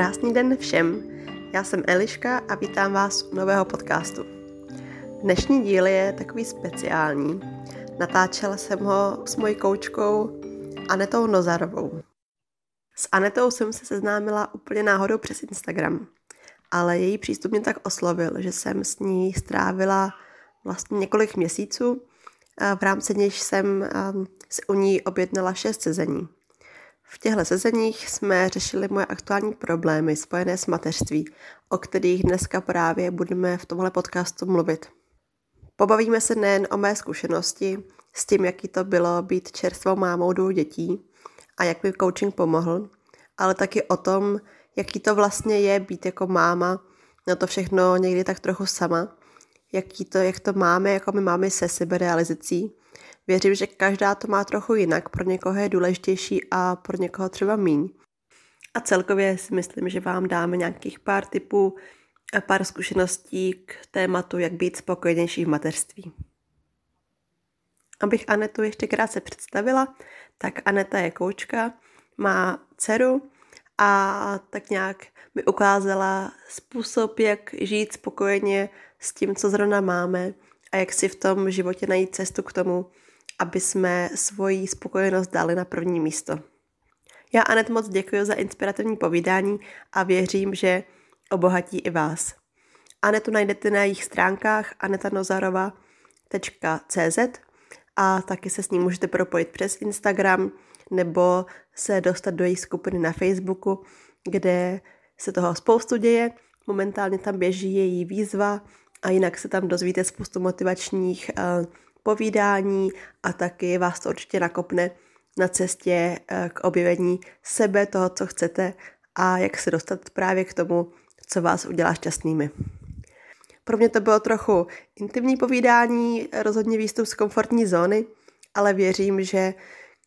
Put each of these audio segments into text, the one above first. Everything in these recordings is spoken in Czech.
Krásný den všem. Já jsem Eliška a vítám vás u nového podcastu. Dnešní díl je takový speciální. Natáčela jsem ho s mojí koučkou Anetou Nozarovou. S Anetou jsem se seznámila úplně náhodou přes Instagram, ale její přístup mě tak oslovil, že jsem s ní strávila vlastně několik měsíců, v rámci nějž jsem si u ní objednala šest sezení. V těchto sezeních jsme řešili moje aktuální problémy spojené s mateřství, o kterých dneska právě budeme v tomhle podcastu mluvit. Pobavíme se nejen o mé zkušenosti s tím, jaký to bylo být čerstvou mámou dvou dětí a jak mi coaching pomohl, ale taky o tom, jaký to vlastně je být jako máma, na to všechno někdy tak trochu sama, jaký to, jak to máme, jako my máme se seberealizací Věřím, že každá to má trochu jinak, pro někoho je důležitější a pro někoho třeba míň. A celkově si myslím, že vám dáme nějakých pár tipů a pár zkušeností k tématu, jak být spokojenější v mateřství. Abych Anetu ještě krátce představila, tak Aneta je koučka, má dceru a tak nějak mi ukázala způsob, jak žít spokojeně s tím, co zrovna máme a jak si v tom životě najít cestu k tomu, aby jsme svoji spokojenost dali na první místo. Já Anet moc děkuji za inspirativní povídání a věřím, že obohatí i vás. Anetu najdete na jejich stránkách anetanozarova.cz a taky se s ní můžete propojit přes Instagram nebo se dostat do její skupiny na Facebooku, kde se toho spoustu děje. Momentálně tam běží její výzva a jinak se tam dozvíte spoustu motivačních uh, povídání a taky vás to určitě nakopne na cestě eh, k objevení sebe, toho, co chcete a jak se dostat právě k tomu, co vás udělá šťastnými. Pro mě to bylo trochu intimní povídání, rozhodně výstup z komfortní zóny, ale věřím, že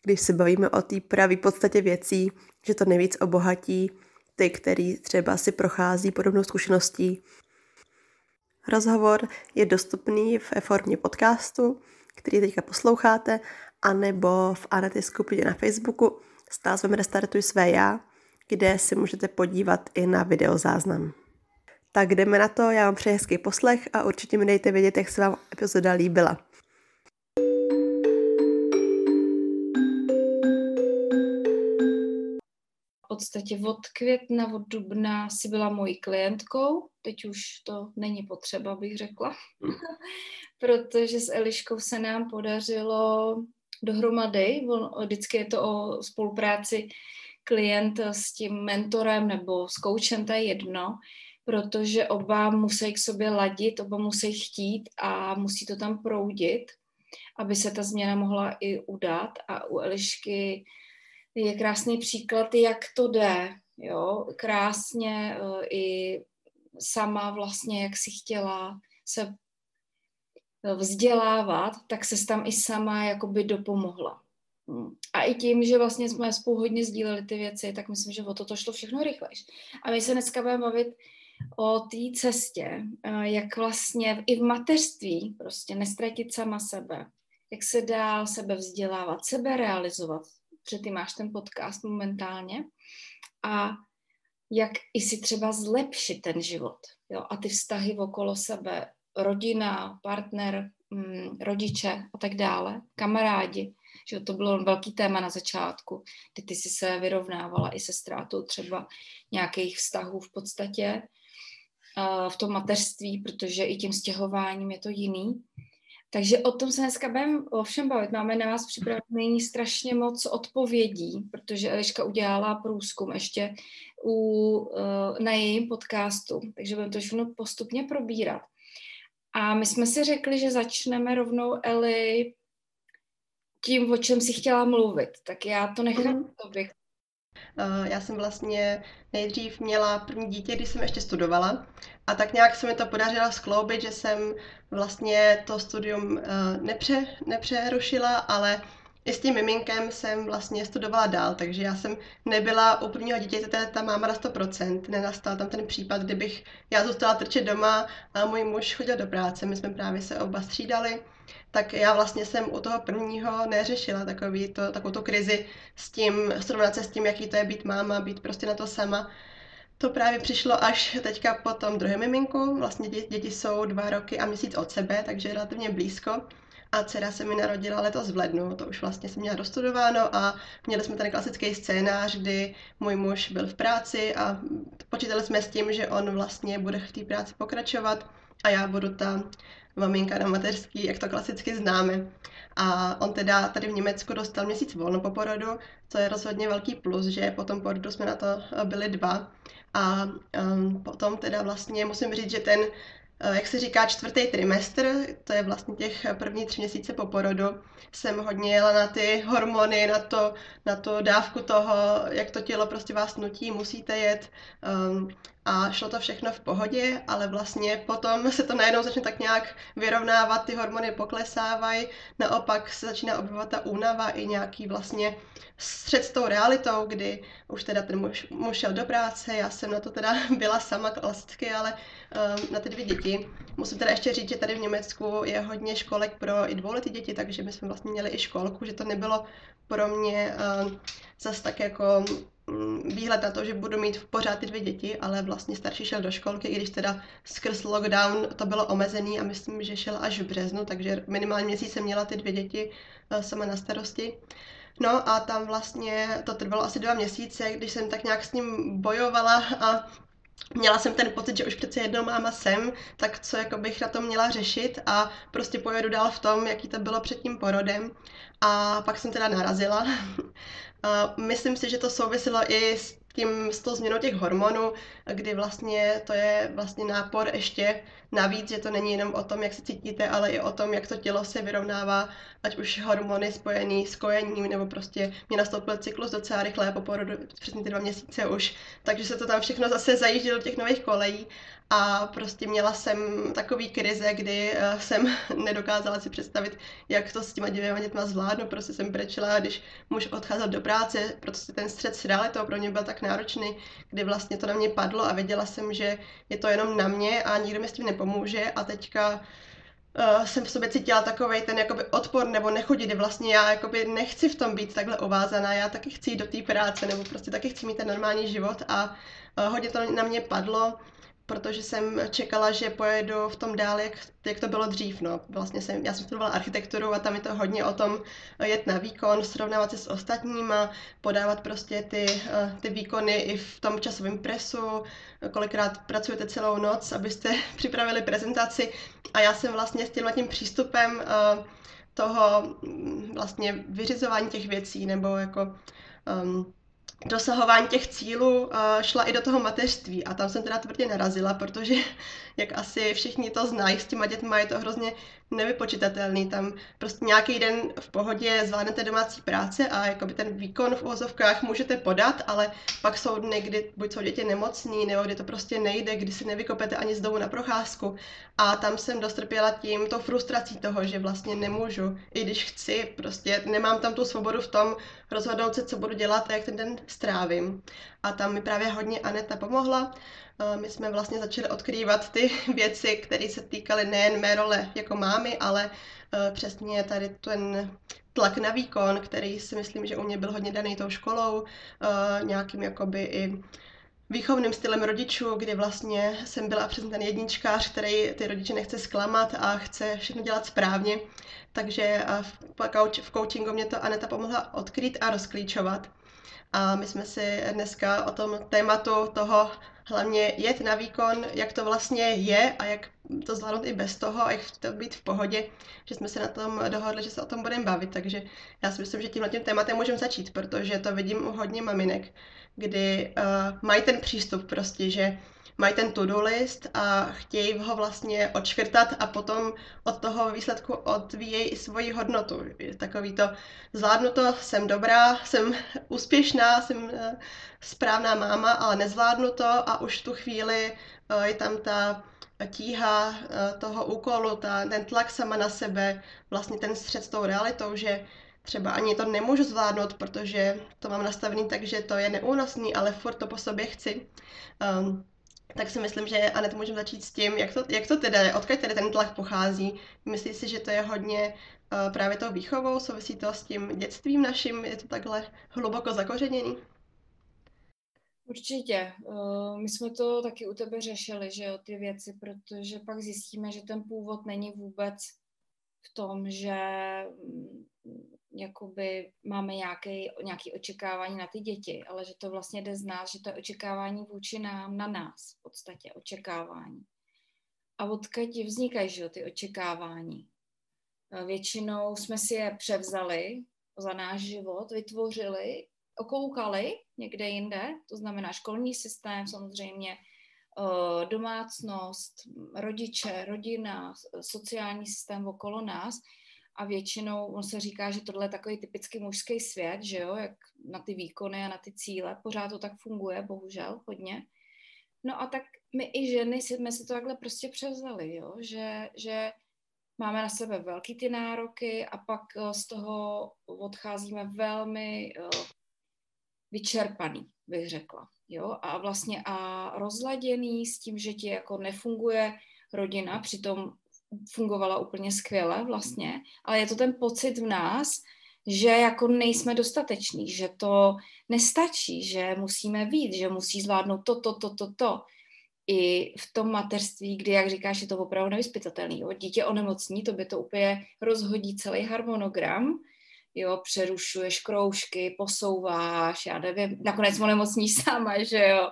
když se bavíme o té pravý podstatě věcí, že to nejvíc obohatí ty, který třeba si prochází podobnou zkušeností Rozhovor je dostupný v formě podcastu, který teďka posloucháte, anebo v Anety skupině na Facebooku s názvem Restartuj své já, kde si můžete podívat i na videozáznam. Tak jdeme na to, já vám přeji hezký poslech a určitě mi dejte vědět, jak se vám epizoda líbila. Podstatě od května, od dubna si byla mojí klientkou, teď už to není potřeba, bych řekla, protože s Eliškou se nám podařilo dohromady, vždycky je to o spolupráci klient s tím mentorem nebo s koučem, to je jedno, protože oba musí k sobě ladit, oba musí chtít a musí to tam proudit, aby se ta změna mohla i udat a u Elišky je krásný příklad, jak to jde. Jo? Krásně uh, i sama vlastně, jak si chtěla se vzdělávat, tak se tam i sama jakoby dopomohla. Hmm. A i tím, že vlastně jsme spolu hodně sdíleli ty věci, tak myslím, že o to to šlo všechno rychlejš. A my se dneska budeme bavit o té cestě, eh, jak vlastně i v mateřství prostě nestratit sama sebe, jak se dá sebe vzdělávat, sebe realizovat, protože ty máš ten podcast momentálně a jak i si třeba zlepšit ten život jo, a ty vztahy okolo sebe, rodina, partner, mm, rodiče a tak dále, kamarádi, že to bylo velký téma na začátku, kdy ty si se vyrovnávala i se ztrátou třeba nějakých vztahů v podstatě uh, v tom mateřství, protože i tím stěhováním je to jiný. Takže o tom se dneska budeme ovšem bavit. Máme na vás připravený strašně moc odpovědí, protože Eliška udělala průzkum ještě u, eh, na jejím podcastu, takže budeme to všechno postupně probírat. A my jsme si řekli, že začneme rovnou Eli tím, o čem si chtěla mluvit. Tak já to nechám mm. tobě. Eh, já jsem vlastně nejdřív měla první dítě, když jsem ještě studovala a tak nějak se mi to podařilo skloubit, že jsem vlastně to studium eh, nepře, nepřerušila, ale i s tím miminkem jsem vlastně studovala dál, takže já jsem nebyla u prvního dítěte ta máma na 100%. Nenastal tam ten případ, kdybych já zůstala trčet doma a můj muž chodil do práce. My jsme právě se oba střídali, tak já vlastně jsem u toho prvního neřešila takový to, takovou tu krizi s tím, srovnat se s tím, jaký to je být máma, být prostě na to sama to právě přišlo až teďka po tom druhém miminku. Vlastně děti, děti jsou dva roky a měsíc od sebe, takže relativně blízko. A dcera se mi narodila letos v lednu, to už vlastně jsem měla dostudováno a měli jsme ten klasický scénář, kdy můj muž byl v práci a počítali jsme s tím, že on vlastně bude v té práci pokračovat a já budu ta maminka na mateřský, jak to klasicky známe. A on teda tady v Německu dostal měsíc volno po porodu, co je rozhodně velký plus, že po tom porodu jsme na to byli dva. A um, potom teda vlastně musím říct, že ten Eh, jak se říká, čtvrtý trimestr, to je vlastně těch první tři měsíce po porodu, jsem hodně jela na ty hormony, na to, na to dávku toho, jak to tělo prostě vás nutí, musíte jet. Um, a šlo to všechno v pohodě, ale vlastně potom se to najednou začne tak nějak vyrovnávat, ty hormony poklesávají, naopak se začíná objevovat ta únava i nějaký vlastně střed s tou realitou, kdy už teda ten muž, muž šel do práce, já jsem na to teda byla sama klasicky, ale um, na ty dvě děti. Musím teda ještě říct, že tady v Německu je hodně školek pro i dvouletý děti, takže my jsme vlastně měli i školku, že to nebylo pro mě um, zas tak jako výhled na to, že budu mít pořád ty dvě děti, ale vlastně starší šel do školky, i když teda skrz lockdown to bylo omezený a myslím, že šel až v březnu, takže minimálně měsíc jsem měla ty dvě děti eh, sama na starosti. No a tam vlastně to trvalo asi dva měsíce, když jsem tak nějak s ním bojovala a měla jsem ten pocit, že už přece jednou máma jsem, tak co jako bych na to měla řešit a prostě pojedu dál v tom, jaký to bylo před tím porodem. A pak jsem teda narazila. Myslím si, že to souviselo i s tím, s tou změnou těch hormonů, kdy vlastně to je vlastně nápor ještě navíc, že to není jenom o tom, jak se cítíte, ale i o tom, jak to tělo se vyrovnává, ať už hormony spojený s kojením, nebo prostě mě nastoupil cyklus docela rychle po porodu, přesně ty dva měsíce už, takže se to tam všechno zase zajíždělo do těch nových kolejí a prostě měla jsem takový krize, kdy uh, jsem nedokázala si představit, jak to s těma dvěma dětma zvládnu. Prostě jsem brečela, když muž odcházel do práce, protože ten střed s realitou pro mě byl tak náročný, kdy vlastně to na mě padlo a věděla jsem, že je to jenom na mě a nikdo mi s tím nepomůže. A teďka uh, jsem v sobě cítila takový ten jakoby odpor nebo nechodit, vlastně já jakoby nechci v tom být takhle ovázaná, já taky chci jít do té práce nebo prostě taky chci mít ten normální život. A uh, hodně to na mě padlo protože jsem čekala, že pojedu v tom dál, jak, jak to bylo dřív. No. Vlastně jsem, já jsem studovala architekturu a tam je to hodně o tom jet na výkon, srovnávat se s ostatníma, podávat prostě ty, eh, ty výkony i v tom časovém presu, kolikrát pracujete celou noc, abyste připravili prezentaci a já jsem vlastně s tímhle tím přístupem eh, toho mm, vlastně vyřizování těch věcí nebo jako um, dosahování těch cílů uh, šla i do toho mateřství a tam jsem teda tvrdě narazila, protože jak asi všichni to znají, s těma dětma je to hrozně nevypočitatelný. Tam prostě nějaký den v pohodě zvládnete domácí práce a jakoby ten výkon v ozovkách můžete podat, ale pak jsou dny, kdy buď jsou děti nemocný, nebo kdy to prostě nejde, kdy si nevykopete ani z domu na procházku. A tam jsem dostrpěla tím, to frustrací toho, že vlastně nemůžu, i když chci, prostě nemám tam tu svobodu v tom rozhodnout se, co budu dělat a jak ten den strávím. A tam mi právě hodně Aneta pomohla. My jsme vlastně začali odkrývat ty věci, které se týkaly nejen mé role jako mámy, ale e, přesně tady ten tlak na výkon, který si myslím, že u mě byl hodně daný tou školou, e, nějakým jakoby i výchovným stylem rodičů, kdy vlastně jsem byla přesně ten jedničkář, který ty rodiče nechce zklamat a chce všechno dělat správně. Takže v coachingu mě to Aneta pomohla odkrýt a rozklíčovat. A my jsme si dneska o tom tématu toho hlavně jet na výkon, jak to vlastně je a jak to zvládnout i bez toho, jak to být v pohodě, že jsme se na tom dohodli, že se o tom budeme bavit. Takže já si myslím, že tímhle tím tématem můžeme začít, protože to vidím u hodně maminek, kdy uh, mají ten přístup prostě, že mají ten to-do list a chtějí ho vlastně odškrtat a potom od toho výsledku odvíjejí i svoji hodnotu. Je takový to, zvládnu to, jsem dobrá, jsem úspěšná, jsem uh, správná máma, ale nezvládnu to a už v tu chvíli uh, je tam ta tíha uh, toho úkolu, ta, ten tlak sama na sebe, vlastně ten střed s tou realitou, že třeba ani to nemůžu zvládnout, protože to mám nastavený tak, že to je neúnosný, ale furt to po sobě chci. Um, tak si myslím, že Anet můžeme začít s tím, jak to, jak to teda, odkud tedy ten tlak pochází. Myslíš si, že to je hodně uh, právě tou výchovou, souvisí to s tím dětstvím naším, je to takhle hluboko zakořeněný? Určitě. Uh, my jsme to taky u tebe řešili, že jo, ty věci, protože pak zjistíme, že ten původ není vůbec v tom, že jakoby máme nějaké, nějaké očekávání na ty děti, ale že to vlastně jde z nás, že to je očekávání vůči nám, na nás v podstatě, očekávání. A odkud vznikají že, ty očekávání? Většinou jsme si je převzali za náš život, vytvořili, okoukali někde jinde, to znamená školní systém samozřejmě, domácnost, rodiče, rodina, sociální systém okolo nás a většinou on se říká, že tohle je takový typický mužský svět, že jo, jak na ty výkony a na ty cíle, pořád to tak funguje, bohužel, hodně. No a tak my i ženy jsme si to takhle prostě převzali, jo, že, že máme na sebe velký ty nároky a pak eh, z toho odcházíme velmi eh, vyčerpaný, bych řekla. Jo? A vlastně a rozladěný s tím, že ti jako nefunguje rodina, přitom fungovala úplně skvěle vlastně, ale je to ten pocit v nás, že jako nejsme dostateční, že to nestačí, že musíme být, že musí zvládnout to, to, to, to, to. I v tom mateřství, kdy, jak říkáš, je to opravdu nevyspytatelný. Jo? Dítě onemocní, to by to úplně rozhodí celý harmonogram, jo, přerušuješ kroužky, posouváš, já nevím, nakonec onemocníš sama, že jo.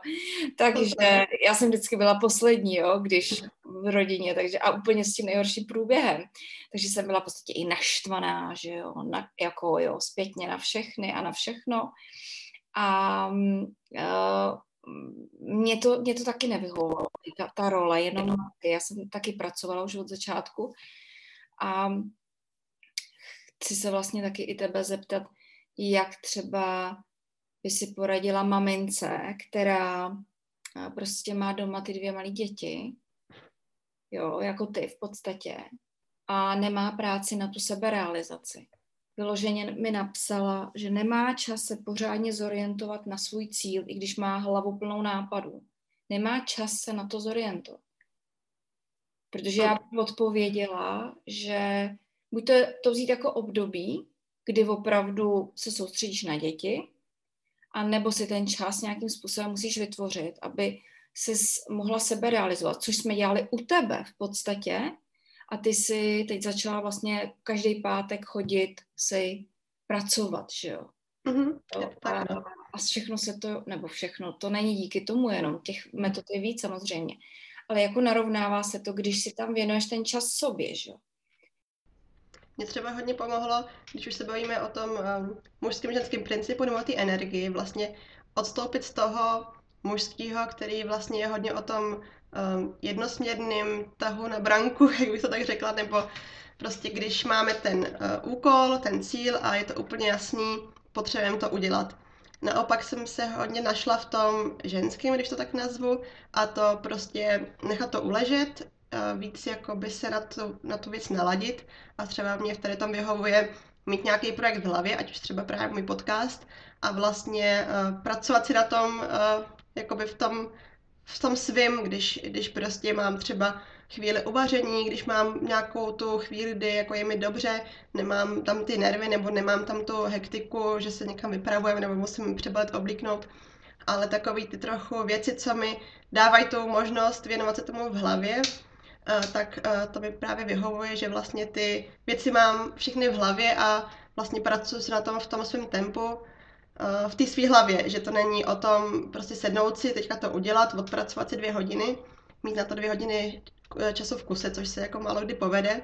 Takže já jsem vždycky byla poslední, jo, když v rodině, takže a úplně s tím nejhorším průběhem. Takže jsem byla v podstatě i naštvaná, že jo, na, jako jo, zpětně na všechny a na všechno. A uh, mě to, mě to taky nevyhovovalo, ta, ta role, jenom Já jsem taky pracovala už od začátku a chci se vlastně taky i tebe zeptat, jak třeba by si poradila mamince, která prostě má doma ty dvě malé děti, jo, jako ty v podstatě, a nemá práci na tu seberealizaci. Vyloženě mi napsala, že nemá čas se pořádně zorientovat na svůj cíl, i když má hlavu plnou nápadů. Nemá čas se na to zorientovat. Protože já bych odpověděla, že buď to, to vzít jako období, kdy opravdu se soustředíš na děti, a nebo si ten čas nějakým způsobem musíš vytvořit, aby se mohla sebe realizovat, což jsme dělali u tebe v podstatě. A ty si teď začala vlastně každý pátek chodit si pracovat, že jo? Mm-hmm, a, a všechno se to, nebo všechno, to není díky tomu jenom, těch metod je víc samozřejmě, ale jako narovnává se to, když si tam věnuješ ten čas sobě, že jo? Mě třeba hodně pomohlo, když už se bavíme o tom um, mužském ženském principu nebo té energii, vlastně odstoupit z toho mužského, který vlastně je hodně o tom um, jednosměrným tahu na branku, jak bych to tak řekla, nebo prostě když máme ten uh, úkol, ten cíl a je to úplně jasný, potřebujeme to udělat. Naopak jsem se hodně našla v tom ženském, když to tak nazvu, a to prostě nechat to uležet, víc jakoby se na tu, na tu věc naladit. A třeba mě v tady tom vyhovuje mít nějaký projekt v hlavě, ať už třeba právě můj podcast a vlastně uh, pracovat si na tom uh, jakoby v tom, v tom svým, když, když prostě mám třeba chvíli uvaření, když mám nějakou tu chvíli, kdy jako je mi dobře, nemám tam ty nervy nebo nemám tam tu hektiku, že se někam vypravujeme nebo musím přebalit, oblíknout, ale takový ty trochu věci, co mi dávají tu možnost věnovat se tomu v hlavě, Eh, tak eh, to mi právě vyhovuje, že vlastně ty věci mám všechny v hlavě a vlastně pracuji se na tom v tom svém tempu, eh, v té své hlavě, že to není o tom prostě sednout si, teďka to udělat, odpracovat si dvě hodiny, mít na to dvě hodiny času v kuse, což se jako málo kdy povede.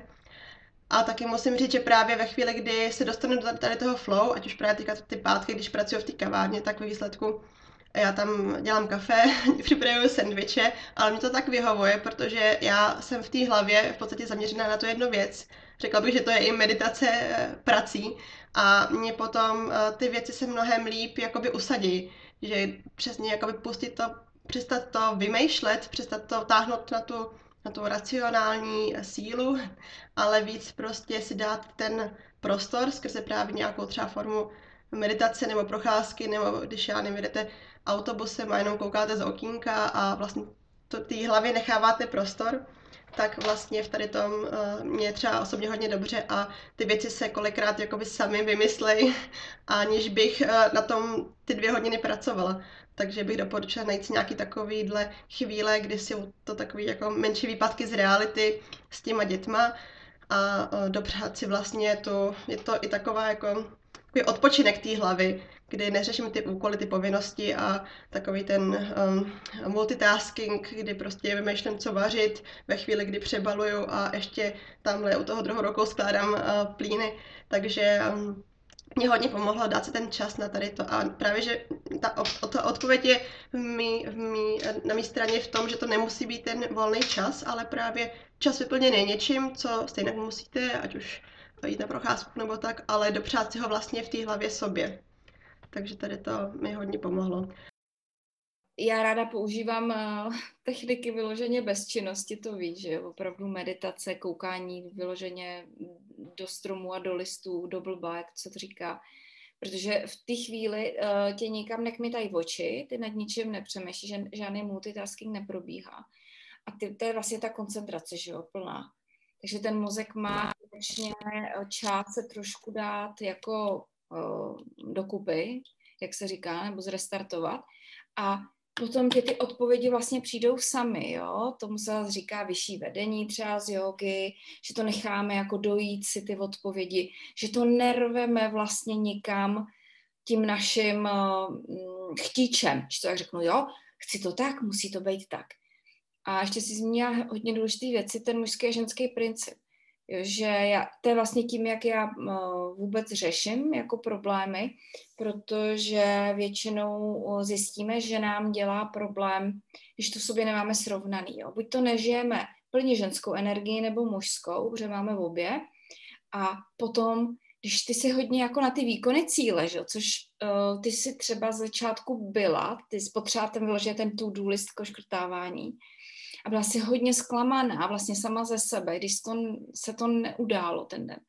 A taky musím říct, že právě ve chvíli, kdy se dostanu do tady toho flow, ať už právě teďka ty pátky, když pracuji v té kavárně, tak ve výsledku já tam dělám kafe, připravuju sendviče, ale mi to tak vyhovuje, protože já jsem v té hlavě v podstatě zaměřená na tu jednu věc. Řekla bych, že to je i meditace eh, prací a mě potom eh, ty věci se mnohem líp jakoby usadí, že přesně jakoby pustit to, přestat to vymýšlet, přestat to táhnout na tu, na tu racionální sílu, ale víc prostě si dát ten prostor skrze právě nějakou třeba formu meditace nebo procházky, nebo když já nevím, jdete autobusem a jenom koukáte z okýnka a vlastně to té hlavě necháváte prostor, tak vlastně v tady tom uh, mě třeba osobně hodně dobře a ty věci se kolikrát jakoby sami vymyslej, aniž bych uh, na tom ty dvě hodiny pracovala. takže bych doporučila najít si nějaký takovýhle chvíle, kdy jsou to takový jako menší výpadky z reality s těma dětma a dopřát si vlastně to, je to i taková jako takový odpočinek té hlavy, kdy neřeším ty úkoly, ty povinnosti a takový ten um, multitasking, kdy prostě vymýšlím, co vařit ve chvíli, kdy přebaluju a ještě tamhle u toho druhého roku skládám uh, plíny. Takže um, mě hodně pomohlo dát si ten čas na tady to. A právě, že ta, ta odpověď je v mý, v mý, na mé straně v tom, že to nemusí být ten volný čas, ale právě čas vyplněný něčím, co stejně musíte, ať už jít na procházku nebo tak, ale dopřát si ho vlastně v té hlavě sobě. Takže tady to mi hodně pomohlo. Já ráda používám uh, techniky vyloženě bez činnosti, to víš, že opravdu meditace, koukání vyloženě do stromu a do listů, do blba, jak se to říká. Protože v té chvíli uh, tě nikam nekmitají oči, ty nad ničím nepřemýšlíš, že žádný multitasking neprobíhá. A ty, to je vlastně ta koncentrace, že jo, plná. Takže ten mozek má skutečně čas se trošku dát jako dokupy, jak se říká, nebo zrestartovat. A potom tě ty odpovědi vlastně přijdou sami, jo. Tomu se říká vyšší vedení třeba z jogy, že to necháme jako dojít si ty odpovědi, že to nerveme vlastně nikam tím naším uh, chtíčem, že to jak řeknu, jo, chci to tak, musí to být tak. A ještě si zmínila hodně důležité věci, ten mužský a ženský princip. Že já, to je vlastně tím, jak já uh, vůbec řeším jako problémy, protože většinou zjistíme, že nám dělá problém, když to sobě nemáme srovnaný. Jo. Buď to nežijeme plně ženskou energii nebo mužskou, protože máme v obě, a potom, když ty si hodně jako na ty výkony cíle, že? což uh, ty si třeba z začátku byla, ty potřeba ten vyložit ten to-do list škrtávání, a byla si hodně zklamaná vlastně sama ze sebe, když to, se to neudálo ten den.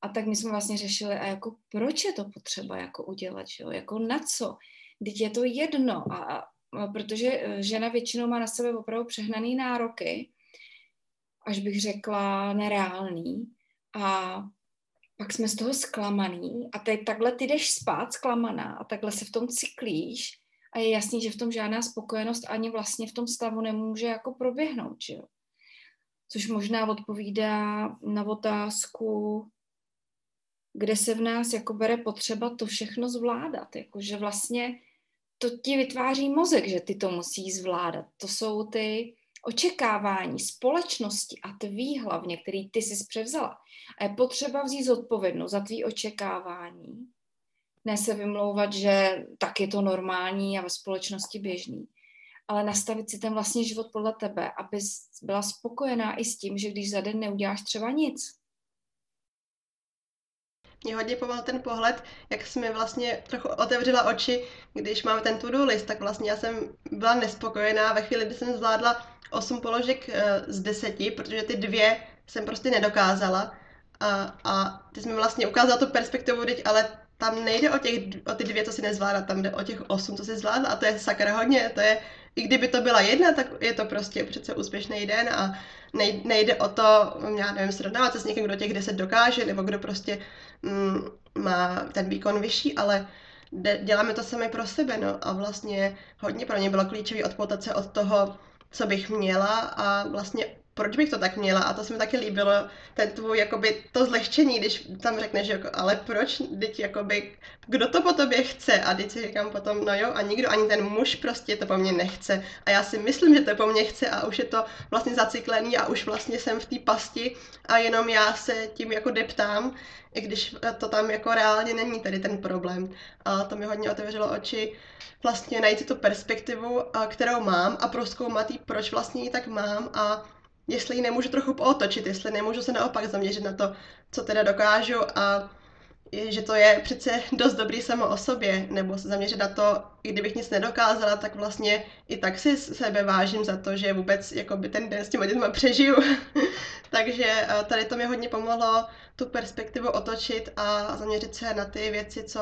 A tak my jsme vlastně řešili, a jako proč je to potřeba jako udělat, že jo? jako na co? Teď je to jedno, a, a, protože e, žena většinou má na sebe opravdu přehnaný nároky, až bych řekla nereálný. A pak jsme z toho zklamaný a teď takhle ty jdeš spát zklamaná a takhle se v tom cyklíš a je jasný, že v tom žádná spokojenost ani vlastně v tom stavu nemůže jako proběhnout, že jo. Což možná odpovídá na otázku, kde se v nás jako bere potřeba to všechno zvládat, jako že vlastně to ti vytváří mozek, že ty to musí zvládat. To jsou ty očekávání společnosti a tvý hlavně, který ty jsi převzala. A je potřeba vzít zodpovědnost za tvý očekávání ne se vymlouvat, že tak je to normální a ve společnosti běžný, ale nastavit si ten vlastní život podle tebe, aby byla spokojená i s tím, že když za den neuděláš třeba nic. Mě hodně pomohl ten pohled, jak jsi mi vlastně trochu otevřela oči, když máme ten to-do list, tak vlastně já jsem byla nespokojená ve chvíli, kdy jsem zvládla 8 položek eh, z 10, protože ty dvě jsem prostě nedokázala. A, a ty jsi mi vlastně ukázala tu perspektivu, teď, ale tam nejde o, těch, o ty dvě, co si nezvládá, tam jde o těch osm, co si zvládla. A to je sakra hodně, to je, i kdyby to byla jedna, tak je to prostě přece úspěšný den a nejde o to, já nevím, srovnávat se s někým, kdo těch deset dokáže, nebo kdo prostě mm, má ten výkon vyšší, ale děláme to sami pro sebe, no. A vlastně hodně pro ně bylo klíčové odpoutat se od toho, co bych měla a vlastně proč bych to tak měla? A to se mi taky líbilo, ten tvůj, jakoby, to zlehčení, když tam řekneš, jako, ale proč, teď, jakoby, kdo to po tobě chce? A teď si říkám potom, no jo, a nikdo, ani ten muž prostě to po mně nechce. A já si myslím, že to po mně chce a už je to vlastně zacyklený a už vlastně jsem v té pasti a jenom já se tím jako deptám, i když to tam jako reálně není tady ten problém. A to mi hodně otevřelo oči, vlastně najít tu perspektivu, kterou mám a proskoumat jí, proč vlastně ji tak mám a jestli ji nemůžu trochu otočit, jestli nemůžu se naopak zaměřit na to, co teda dokážu a že to je přece dost dobrý samo o sobě, nebo se zaměřit na to, i kdybych nic nedokázala, tak vlastně i tak si sebe vážím za to, že vůbec jakoby ten den s těma dětma přežiju. Takže eh, tady to mi hodně pomohlo tu perspektivu otočit a zaměřit se na ty věci, co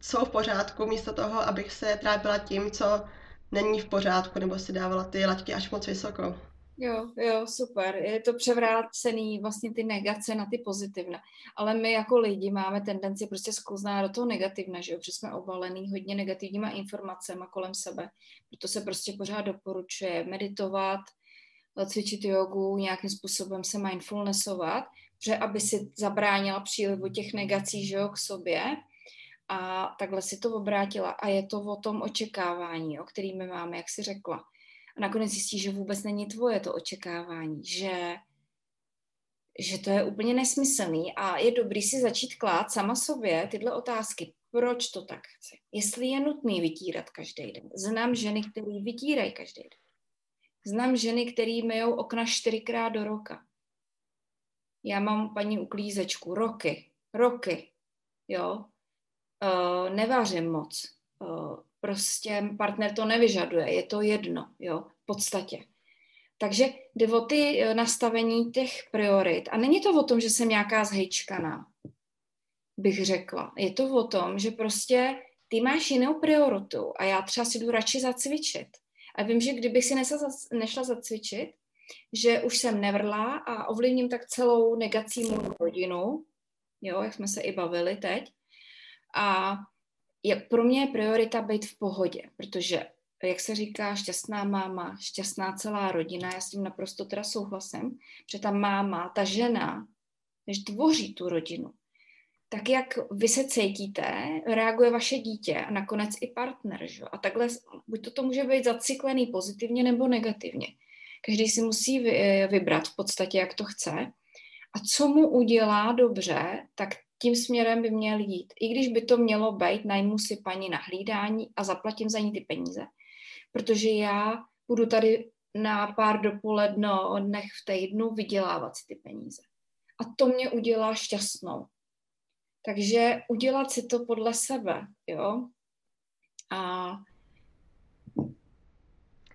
jsou v pořádku, místo toho, abych se trápila tím, co není v pořádku, nebo si dávala ty laťky až moc vysoko. Jo, jo, super. Je to převrácený vlastně ty negace na ty pozitivna. Ale my jako lidi máme tendenci prostě sklouznout do toho negativna, že jo, protože jsme obalený hodně negativníma informacemi kolem sebe. Proto se prostě pořád doporučuje meditovat, cvičit jogu, nějakým způsobem se mindfulnessovat, že aby si zabránila přílivu těch negací, že jo, k sobě a takhle si to obrátila. A je to o tom očekávání, o kterým my máme, jak si řekla a nakonec zjistíš, že vůbec není tvoje to očekávání, že, že to je úplně nesmyslný a je dobrý si začít klát sama sobě tyhle otázky. Proč to tak chci? Jestli je nutný vytírat každý den. Znám ženy, které vytírají každý den. Znám ženy, které myjou okna čtyřikrát do roka. Já mám paní uklízečku roky, roky, jo. Uh, nevářím moc. Uh, prostě partner to nevyžaduje, je to jedno, jo, v podstatě. Takže jde o ty eh, nastavení těch priorit. A není to o tom, že jsem nějaká zhejčkaná, bych řekla. Je to o tom, že prostě ty máš jinou prioritu a já třeba si jdu radši zacvičit. A vím, že kdybych si nešla, nešla zacvičit, že už jsem nevrla a ovlivním tak celou negací mou rodinu, jo, jak jsme se i bavili teď. A jak pro mě je priorita být v pohodě, protože, jak se říká, šťastná máma, šťastná celá rodina, já s tím naprosto teda souhlasím, že ta máma, ta žena, než tvoří tu rodinu, tak jak vy se cítíte, reaguje vaše dítě a nakonec i partner. Že? A takhle, buď to, to může být zacyklený pozitivně nebo negativně. Každý si musí vybrat v podstatě, jak to chce. A co mu udělá dobře, tak tím směrem by měl jít. I když by to mělo být, najmu si paní na hlídání a zaplatím za ní ty peníze. Protože já budu tady na pár dopoledno dnech v týdnu vydělávat si ty peníze. A to mě udělá šťastnou. Takže udělat si to podle sebe, jo. A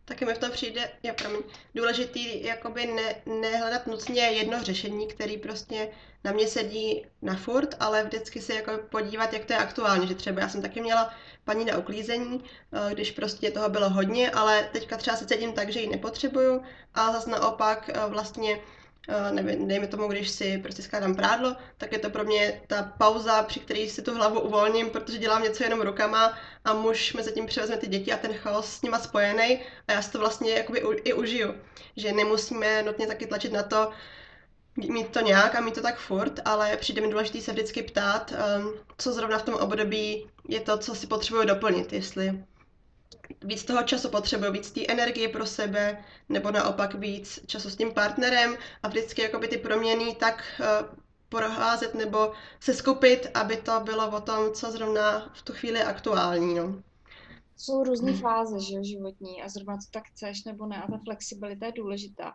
Taky mi v tom přijde, já promiň, důležitý jakoby ne, nehledat nutně jedno řešení, který prostě na mě sedí na furt, ale vždycky se jako podívat, jak to je aktuálně, že třeba já jsem taky měla paní na uklízení, eh, když prostě toho bylo hodně, ale teďka třeba se cítím tak, že ji nepotřebuju a zase naopak eh, vlastně nevím, dejme tomu, když si prostě skládám prádlo, tak je to pro mě ta pauza, při které si tu hlavu uvolním, protože dělám něco jenom rukama a muž mezi tím přivezme ty děti a ten chaos s nima spojený a já si to vlastně jakoby i užiju. Že nemusíme nutně taky tlačit na to, mít to nějak a mít to tak furt, ale přijde mi důležité se vždycky ptát, um, co zrovna v tom období je to, co si potřebuju doplnit, jestli víc toho času potřebuju, víc té energie pro sebe, nebo naopak víc času s tím partnerem a vždycky jakoby ty proměny tak uh, proházet nebo se skupit, aby to bylo o tom, co zrovna v tu chvíli je aktuální. No. Jsou různé hmm. fáze že, životní a zrovna co tak chceš nebo ne a ta flexibilita je důležitá.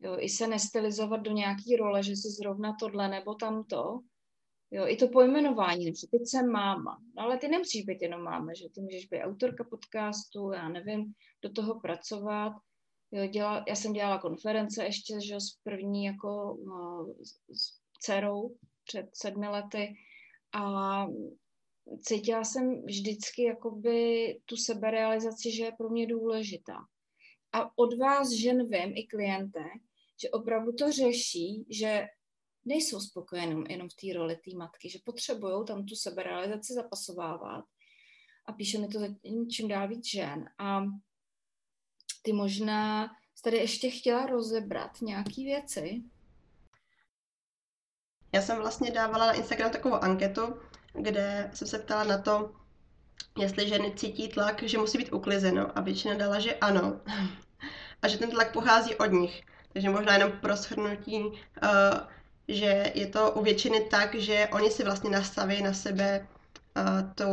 Jo, I se nestylizovat do nějaký role, že si zrovna tohle nebo tamto, Jo, i to pojmenování, že teď jsem máma, no, ale ty nemusíš být jenom máma, že ty můžeš být autorka podcastu, já nevím, do toho pracovat. Jo, dělala, já jsem dělala konference ještě, že s první jako no, s dcerou před sedmi lety a cítila jsem vždycky jakoby tu seberealizaci, že je pro mě důležitá. A od vás žen vím, i kliente, že opravdu to řeší, že nejsou spokojení jenom v té roli té matky, že potřebují tam tu seberealizaci zapasovávat a píše mi to čím dál víc žen. A ty možná tady ještě chtěla rozebrat nějaké věci. Já jsem vlastně dávala na Instagram takovou anketu, kde jsem se ptala na to, jestli ženy cítí tlak, že musí být uklizeno a většina dala, že ano. A že ten tlak pochází od nich. Takže možná jenom pro shrnutí, uh, že je to u většiny tak, že oni si vlastně nastaví na sebe uh, tu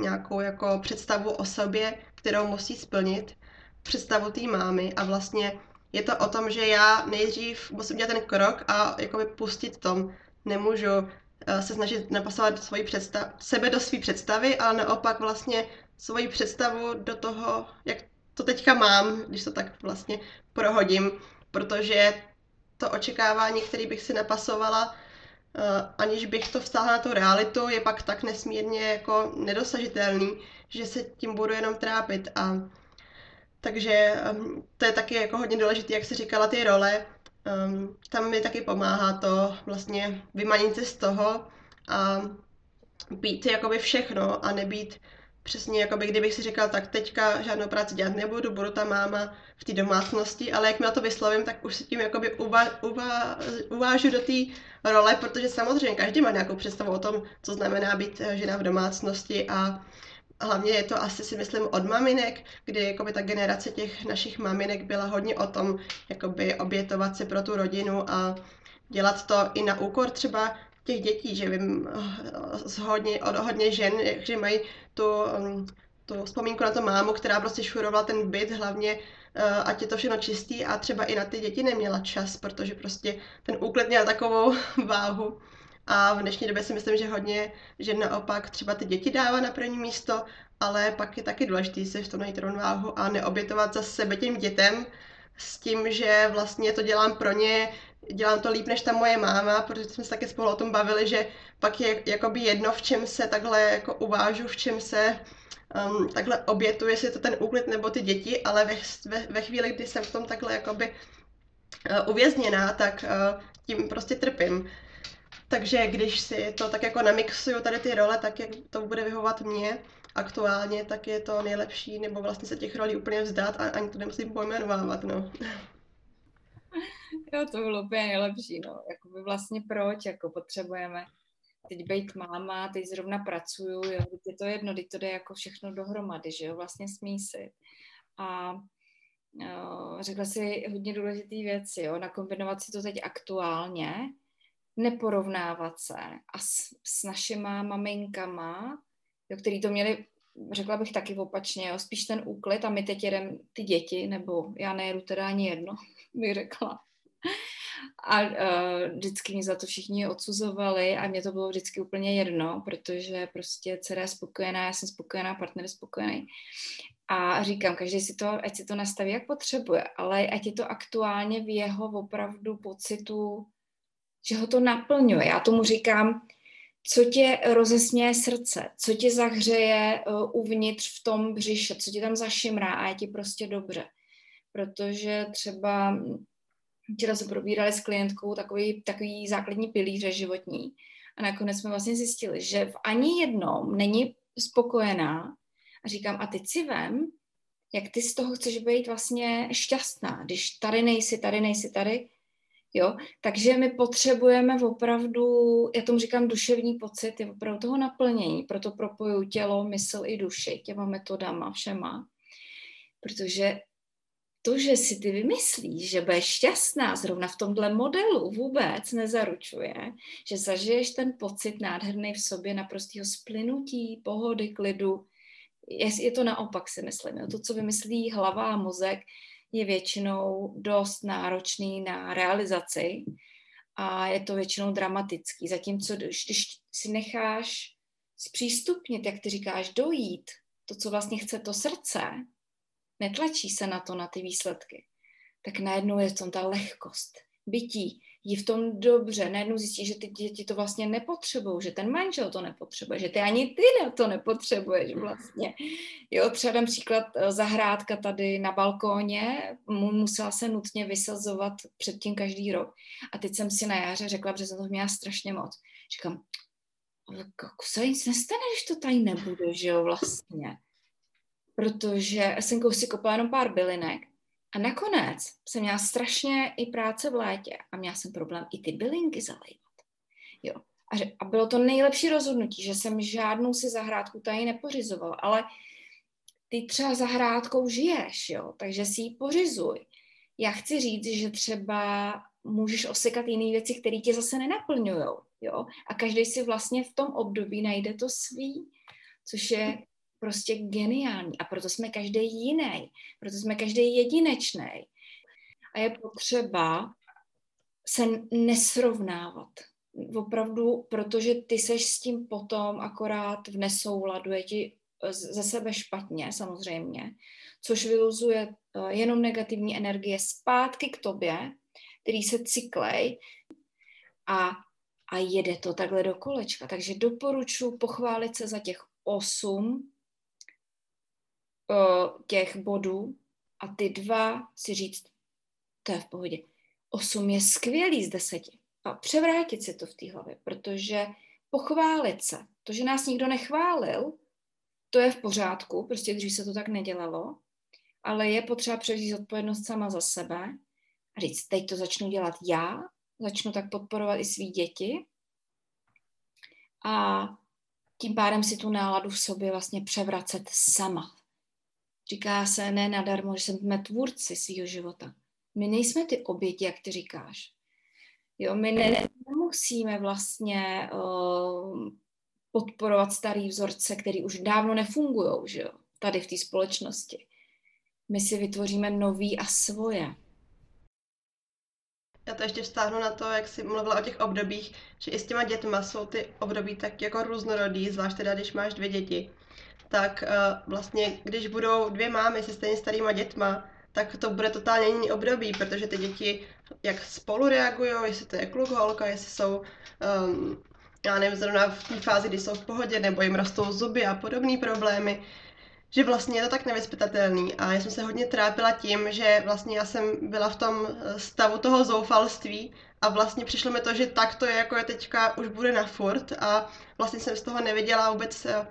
nějakou jako představu o sobě, kterou musí splnit, představu té mámy a vlastně je to o tom, že já nejdřív musím dělat ten krok a jakoby pustit tom. Nemůžu uh, se snažit napasovat svoji představ, sebe do své představy, ale naopak vlastně svoji představu do toho, jak to teďka mám, když to tak vlastně prohodím, protože to očekávání, které bych si napasovala, uh, aniž bych to vztahla na tu realitu, je pak tak nesmírně jako nedosažitelný, že se tím budu jenom trápit. A Takže um, to je taky jako hodně důležité, jak se říkala, ty role. Um, tam mi taky pomáhá to vlastně vymanit se z toho a být jakoby všechno a nebýt přesně, jakoby kdybych si říkal, tak teďka žádnou práci dělat nebudu, budu ta máma v té domácnosti, ale jak mi to vyslovím, tak už se tím uva, uva, uvážu do té role, protože samozřejmě každý má nějakou představu o tom, co znamená být eh, žena v domácnosti a hlavně je to asi si myslím od maminek, kdy jakoby ta generace těch našich maminek byla hodně o tom, jakoby obětovat se pro tu rodinu a dělat to i na úkor třeba těch dětí, že vím z hodně, od hodně žen, že mají tu, mm, tu vzpomínku na to mámu, která prostě šurovala ten byt, hlavně eh, ať je to všechno čistý a třeba i na ty děti neměla čas, protože prostě ten úklid měl takovou váhu. A v dnešní době si myslím, že hodně že naopak třeba ty děti dává na první místo, ale pak je taky důležité si v tom najít rovnováhu a neobětovat za sebe těm dětem s tím, že vlastně to dělám pro ně, dělám to líp než ta moje máma, protože jsme se taky spolu o tom bavili, že pak je jakoby jedno, v čem se takhle jako uvážu, v čem se um, takhle obětuje, jestli je to ten úklid nebo ty děti, ale ve, ve, ve chvíli, kdy jsem v tom takhle jakoby uh, uvězněná, tak uh, tím prostě trpím. Takže když si to tak jako namixuju tady ty role, tak jak to bude vyhovovat mně aktuálně, tak je to nejlepší, nebo vlastně se těch rolí úplně vzdát a ani to nemusím pojmenovávat, no. Jo, to bylo úplně nejlepší, no. Jakoby vlastně proč, jako potřebujeme teď být máma, teď zrovna pracuju, jo, teď je to jedno, teď to jde jako všechno dohromady, že jo, vlastně smí si. A jo, řekla si hodně důležitý věci, jo, nakombinovat si to teď aktuálně, neporovnávat se a s, s našima maminkama, jo, který to měli, řekla bych taky opačně, jo, spíš ten úklid a my teď jedeme ty děti, nebo já nejedu teda ani jedno, bych řekla. A uh, vždycky mě za to všichni odsuzovali a mě to bylo vždycky úplně jedno, protože prostě dcera je spokojená, já jsem spokojená, partner je spokojený. A říkám, každý si to, ať si to nastaví, jak potřebuje, ale ať je to aktuálně v jeho opravdu pocitu, že ho to naplňuje. Já tomu říkám, co tě rozesměje srdce, co tě zahřeje uh, uvnitř v tom břiše, co tě tam zašimrá a je ti prostě dobře. Protože třeba včera se probírali s klientkou takový, takový základní pilíře životní a nakonec jsme vlastně zjistili, že v ani jednom není spokojená a říkám, a teď si vem, jak ty z toho chceš být vlastně šťastná, když tady nejsi, tady nejsi, tady, jo, takže my potřebujeme opravdu, já tomu říkám duševní pocit, je opravdu toho naplnění, proto propoju tělo, mysl i duši těma metodama všema, protože to, že si ty vymyslíš, že budeš šťastná zrovna v tomhle modelu, vůbec nezaručuje, že zažiješ ten pocit nádherný v sobě naprostého splynutí, pohody, klidu. Je, je to naopak, si myslím. To, co vymyslí hlava a mozek, je většinou dost náročný na realizaci a je to většinou dramatický. Zatímco, když, když si necháš zpřístupnit, jak ty říkáš, dojít, to, co vlastně chce to srdce, netlačí se na to, na ty výsledky, tak najednou je v tom ta lehkost, bytí, jí v tom dobře, najednou zjistí, že ty děti to vlastně nepotřebují, že ten manžel to nepotřebuje, že ty ani ty to nepotřebuješ vlastně. Jo, třeba dám příklad eh, zahrádka tady na balkóně, musela se nutně vysazovat předtím každý rok. A teď jsem si na jaře řekla, protože jsem to měla strašně moc. Říkám, ale jako se nic nestane, když to tady nebude, že jo, vlastně protože jsem si kopala jenom pár bylinek a nakonec jsem měla strašně i práce v létě a měla jsem problém i ty bylinky zalejvat. Jo. A, že, a bylo to nejlepší rozhodnutí, že jsem žádnou si zahrádku tady nepořizovala, ale ty třeba zahrádkou žiješ, jo, takže si ji pořizuj. Já chci říct, že třeba můžeš osekat jiné věci, které tě zase nenaplňují, jo, a každý si vlastně v tom období najde to svý, což je prostě geniální a proto jsme každý jiný, proto jsme každý jedinečný. A je potřeba se nesrovnávat. Opravdu, protože ty seš s tím potom akorát v nesouladu, je ti ze sebe špatně samozřejmě, což vyluzuje eh, jenom negativní energie zpátky k tobě, který se cyklej a, a jede to takhle do kolečka. Takže doporučuji pochválit se za těch osm těch bodů, a ty dva si říct, to je v pohodě. Osm je skvělý z deseti. A převrátit si to v té hlavě, protože pochválit se, to, že nás nikdo nechválil, to je v pořádku, prostě dřív se to tak nedělalo, ale je potřeba převzít odpovědnost sama za sebe a říct, teď to začnu dělat já, začnu tak podporovat i svý děti a tím pádem si tu náladu v sobě vlastně převracet sama. Říká se ne nadarmo, že jsme tvůrci svého života. My nejsme ty oběti, jak ty říkáš. Jo, my ne, nemusíme vlastně uh, podporovat starý vzorce, který už dávno nefungují, že jo, tady v té společnosti. My si vytvoříme nový a svoje. Já to ještě vztáhnu na to, jak jsi mluvila o těch obdobích, že i s těma dětma jsou ty období tak jako různorodý, zvlášť teda, když máš dvě děti. Tak uh, vlastně, když budou dvě mámy se stejně starýma dětma, tak to bude totálně jiný období, protože ty děti jak spolu reagují, jestli to je kluk, holka, jestli jsou, um, já nevím, zrovna v té fázi, kdy jsou v pohodě, nebo jim rostou zuby a podobné problémy, že vlastně je to tak nevyspytatelný. A já jsem se hodně trápila tím, že vlastně já jsem byla v tom eh, stavu toho zoufalství a vlastně přišlo mi to, že tak to je, jako je teďka, už bude na furt a vlastně jsem z toho neviděla vůbec eh,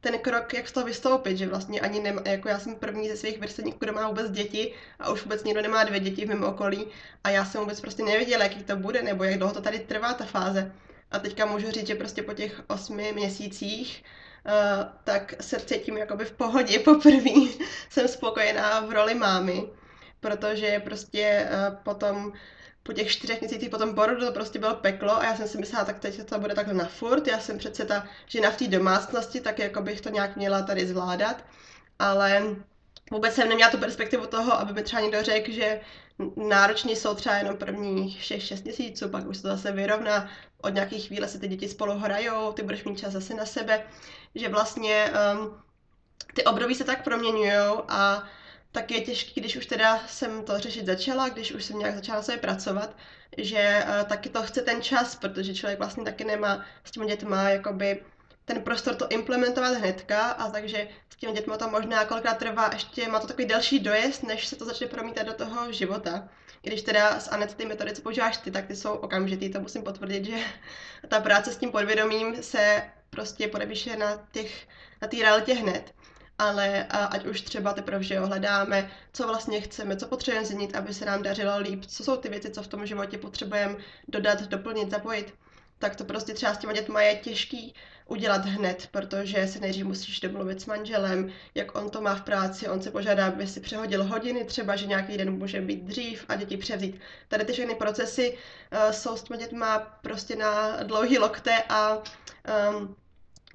ten krok, jak z toho vystoupit, že vlastně ani nemá, jako já jsem první ze svých vrstevníků, kdo má vůbec děti a už vůbec nikdo nemá dvě děti v mém okolí a já jsem vůbec prostě nevěděla, jaký to bude nebo jak dlouho to tady trvá ta fáze. A teďka můžu říct, že prostě po těch osmi měsících uh, tak se cítím jakoby v pohodě poprvé. jsem spokojená v roli mámy, protože prostě uh, potom po těch čtyřech měsících po tom porodu to prostě bylo peklo a já jsem si myslela, tak teď to bude takhle na furt. Já jsem přece ta žena v té domácnosti, tak jako bych to nějak měla tady zvládat, ale vůbec jsem neměla tu perspektivu toho, aby mi třeba někdo řekl, že nároční jsou třeba jenom prvních 6-6 měsíců, pak už se to zase vyrovná, od nějakých chvíle se ty děti spolu hrajou, ty budeš mít čas zase na sebe, že vlastně um, ty období se tak proměňují a tak je těžký, když už teda jsem to řešit začala, když už jsem nějak začala sebe pracovat, že uh, taky to chce ten čas, protože člověk vlastně taky nemá s těmi dětma jakoby ten prostor to implementovat hnedka a takže s těmi dětmi to možná kolikrát trvá, ještě má to takový delší dojezd, než se to začne promítat do toho života. Když teda s Anet ty metody, co používáš ty, tak ty jsou okamžitý, to musím potvrdit, že ta práce s tím podvědomím se prostě podepíše na těch, na té realitě hned ale ať už třeba teprve, že jo, hledáme, co vlastně chceme, co potřebujeme změnit, aby se nám dařilo líp, co jsou ty věci, co v tom životě potřebujeme dodat, doplnit, zapojit, tak to prostě třeba s těma dětma je těžký udělat hned, protože se nejdřív musíš domluvit s manželem, jak on to má v práci, on se požádá, aby si přehodil hodiny, třeba, že nějaký den může být dřív a děti převzít. Tady ty všechny procesy uh, jsou s těma dětma prostě na dlouhý lokte a um,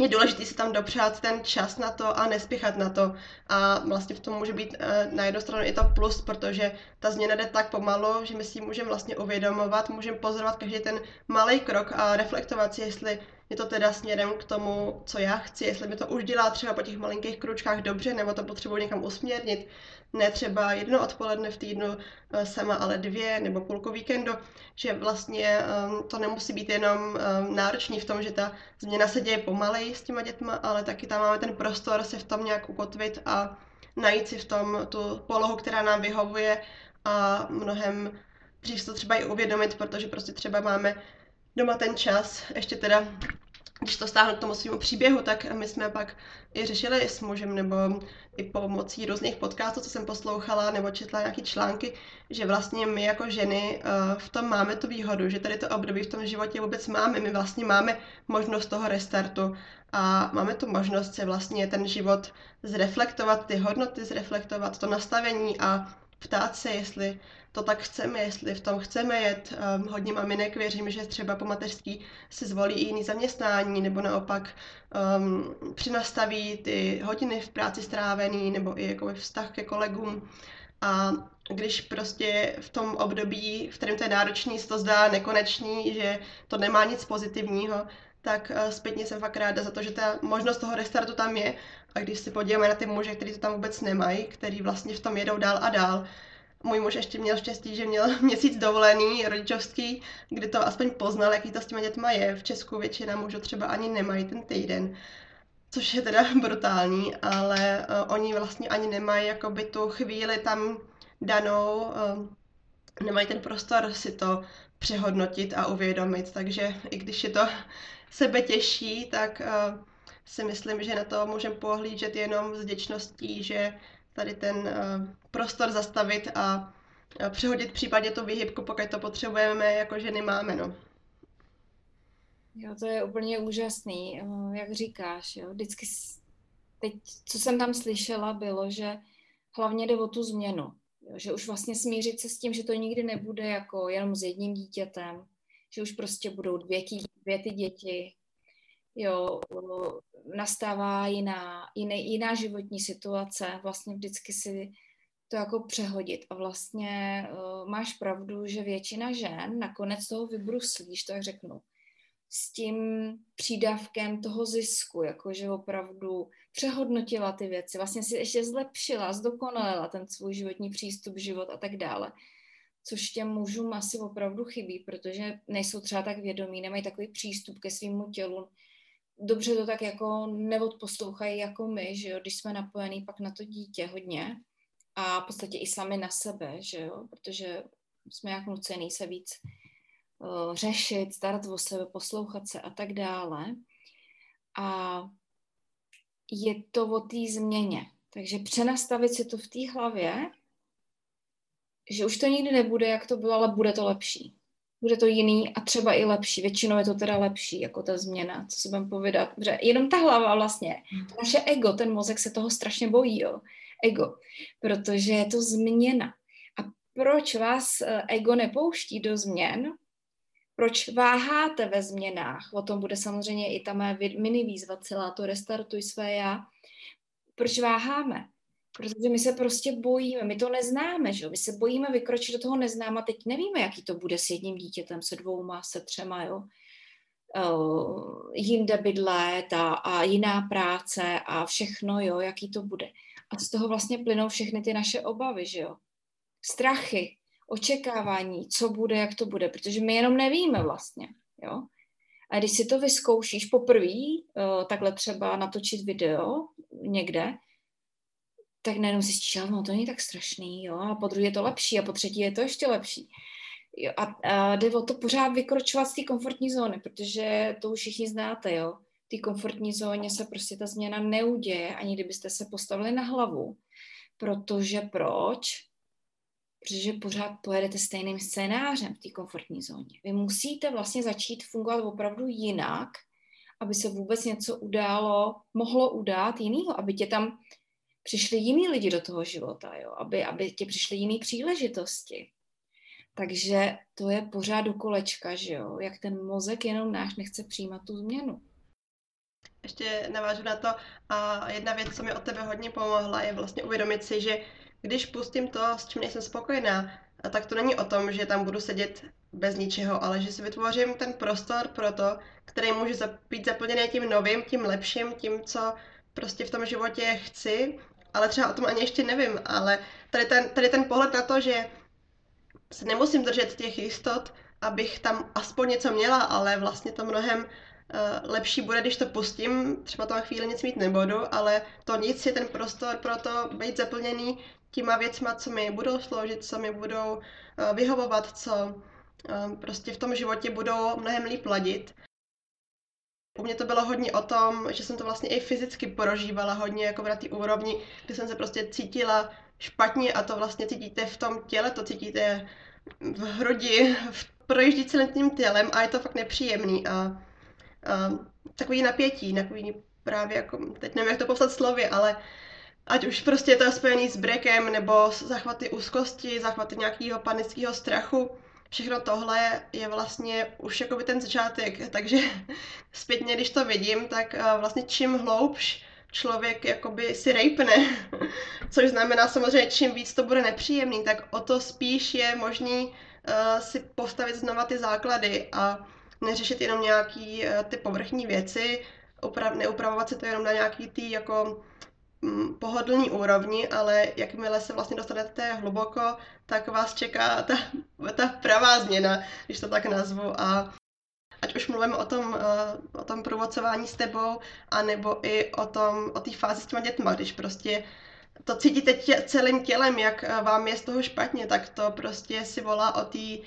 je důležité si tam dopřát ten čas na to a nespěchat na to. A vlastně v tom může být uh, na jednu stranu i to plus, protože ta změna jde tak pomalu, že my si můžeme vlastně uvědomovat, můžeme pozorovat každý ten malý krok a reflektovat si, jestli je to teda směrem k tomu, co já chci, jestli mi to už dělá třeba po těch malinkých kručkách dobře, nebo to potřebuji někam usměrnit. Ne třeba jedno odpoledne v týdnu eh, sama, ale dvě, nebo půlku víkendu, že vlastně um, to nemusí být jenom um, náročný v tom, že ta změna se děje pomalej s těma dětma, ale taky tam máme ten prostor se v tom nějak ukotvit a najít si v tom tu polohu, která nám vyhovuje a mnohem dřív to třeba i uvědomit, protože prostě třeba máme doma ten čas, ještě teda když to stáhnu k tomu svým příběhu, tak my jsme pak i řešili s mužem nebo i pomocí různých podcastů, co jsem poslouchala nebo četla nějaké články, že vlastně my jako ženy uh, v tom máme tu výhodu, že tady to období v tom životě vůbec máme. My vlastně máme možnost toho restartu a máme tu možnost se vlastně ten život zreflektovat, ty hodnoty zreflektovat, to nastavení a ptát se, jestli to tak chceme, jestli v tom chceme jet. Um, hodně maminek věřím, že třeba po mateřský si zvolí i jiný zaměstnání, nebo naopak um, přinastaví ty hodiny v práci strávený, nebo i jako vztah ke kolegům. A když prostě v tom období, v kterém to je náročný, se to zdá nekonečný, že to nemá nic pozitivního, tak uh, zpětně jsem fakt ráda za to, že ta možnost toho restartu tam je. A když si podíváme na ty muže, kteří to tam vůbec nemají, který vlastně v tom jedou dál a dál, můj muž ještě měl štěstí, že měl měsíc dovolený rodičovský, kdy to aspoň poznal, jaký to s těma dětma je. V Česku většina mužů třeba ani nemají ten týden. což je teda brutální, ale uh, oni vlastně ani nemají jakoby tu chvíli tam danou, uh, nemají ten prostor si to přehodnotit a uvědomit, takže i když je to sebe těžší, tak uh, si myslím, že na to můžeme pohlížet jenom s vděčností, že tady ten uh, prostor zastavit a uh, přehodit případně tu výhybku, pokud to potřebujeme, jako ženy máme, no. Jo, to je úplně úžasný, jak říkáš, jo. Vždycky, teď, co jsem tam slyšela, bylo, že hlavně jde o tu změnu. Jo, že už vlastně smířit se s tím, že to nikdy nebude jako jenom s jedním dítětem, že už prostě budou dvě, dvě ty děti, jo, nastává jiná, jiný, jiná životní situace, vlastně vždycky si to jako přehodit. A vlastně uh, máš pravdu, že většina žen nakonec toho vybruslíš, to jak řeknu, s tím přídavkem toho zisku, jakože opravdu přehodnotila ty věci, vlastně si ještě zlepšila, zdokonalila ten svůj životní přístup, život a tak dále. Což těm mužům asi opravdu chybí, protože nejsou třeba tak vědomí, nemají takový přístup ke svýmu tělu, dobře to tak jako neodposlouchají jako my, že jo, když jsme napojení pak na to dítě hodně a v podstatě i sami na sebe, že jo, protože jsme jak nucený se víc uh, řešit, starat o sebe, poslouchat se a tak dále. A je to o té změně. Takže přenastavit si to v té hlavě, že už to nikdy nebude, jak to bylo, ale bude to lepší bude to jiný a třeba i lepší. Většinou je to teda lepší, jako ta změna, co se budeme povědat. Protože jenom ta hlava vlastně, to naše ego, ten mozek se toho strašně bojí, jo. Ego, protože je to změna. A proč vás eh, ego nepouští do změn? Proč váháte ve změnách? O tom bude samozřejmě i ta mé mini výzva celá, to restartuj své já. Proč váháme? Protože my se prostě bojíme, my to neznáme, že? my se bojíme vykročit do toho neznáma, teď nevíme, jaký to bude s jedním dítětem, se dvouma, se třema, jo. Uh, jinde bydlet a, a jiná práce a všechno, jo, jaký to bude. A z toho vlastně plynou všechny ty naše obavy, že jo. Strachy, očekávání, co bude, jak to bude, protože my jenom nevíme vlastně, jo. A když si to vyzkoušíš poprvé, uh, takhle třeba natočit video někde, tak najednou si že no to není tak strašný, jo, a po druhé je to lepší a po třetí je to ještě lepší. Jo, a, a jde o to pořád vykročovat z té komfortní zóny, protože to už všichni znáte, jo. V té komfortní zóně se prostě ta změna neuděje, ani kdybyste se postavili na hlavu. Protože proč? Protože pořád pojedete stejným scénářem v té komfortní zóně. Vy musíte vlastně začít fungovat opravdu jinak, aby se vůbec něco událo, mohlo udát jinýho, aby tě tam přišli jiní lidi do toho života, jo? Aby, aby tě přišly jiné příležitosti. Takže to je pořád do kolečka, že jo? Jak ten mozek jenom náš nechce přijímat tu změnu. Ještě navážu na to a jedna věc, co mi od tebe hodně pomohla, je vlastně uvědomit si, že když pustím to, s čím nejsem spokojená, tak to není o tom, že tam budu sedět bez ničeho, ale že si vytvořím ten prostor pro to, který může být zaplněný tím novým, tím lepším, tím, co prostě v tom životě chci ale třeba o tom ani ještě nevím, ale tady ten, tady ten pohled na to, že se nemusím držet těch jistot, abych tam aspoň něco měla, ale vlastně to mnohem uh, lepší bude, když to pustím, třeba to na chvíli nic mít nebudu, ale to nic je ten prostor pro to být zaplněný těma věcma, co mi budou sloužit, co mi budou uh, vyhovovat, co uh, prostě v tom životě budou mnohem líp ladit. U mě to bylo hodně o tom, že jsem to vlastně i fyzicky prožívala hodně jako na té úrovni, kdy jsem se prostě cítila špatně a to vlastně cítíte v tom těle, to cítíte v hrudi, v, projíždí celým tím tělem a je to fakt nepříjemný a, a takový napětí, takový právě jako, teď nevím, jak to popsat slovy, ale ať už prostě je to spojený s brekem nebo zachvaty úzkosti, zachvaty nějakého panického strachu, všechno tohle je vlastně už jakoby ten začátek, takže zpětně, když to vidím, tak eh, vlastně čím hloubš člověk jakoby si rejpne, což znamená samozřejmě, čím víc to bude nepříjemný, tak o to spíš je možný uh, si postavit znova ty základy a neřešit jenom nějaký uh, ty povrchní věci, uprav, neupravovat si to jenom na nějaký ty jako pohodlný úrovni, ale jakmile se vlastně dostanete hluboko, tak vás čeká ta, ta pravá změna, když to tak nazvu. A ať už už mluvím o tom, uh, o tom provocování s tebou, anebo i o tom, o té fázi s těma dětma, když prostě to cítíte tě, celým tělem, jak uh, vám je z toho špatně, tak to prostě si volá o té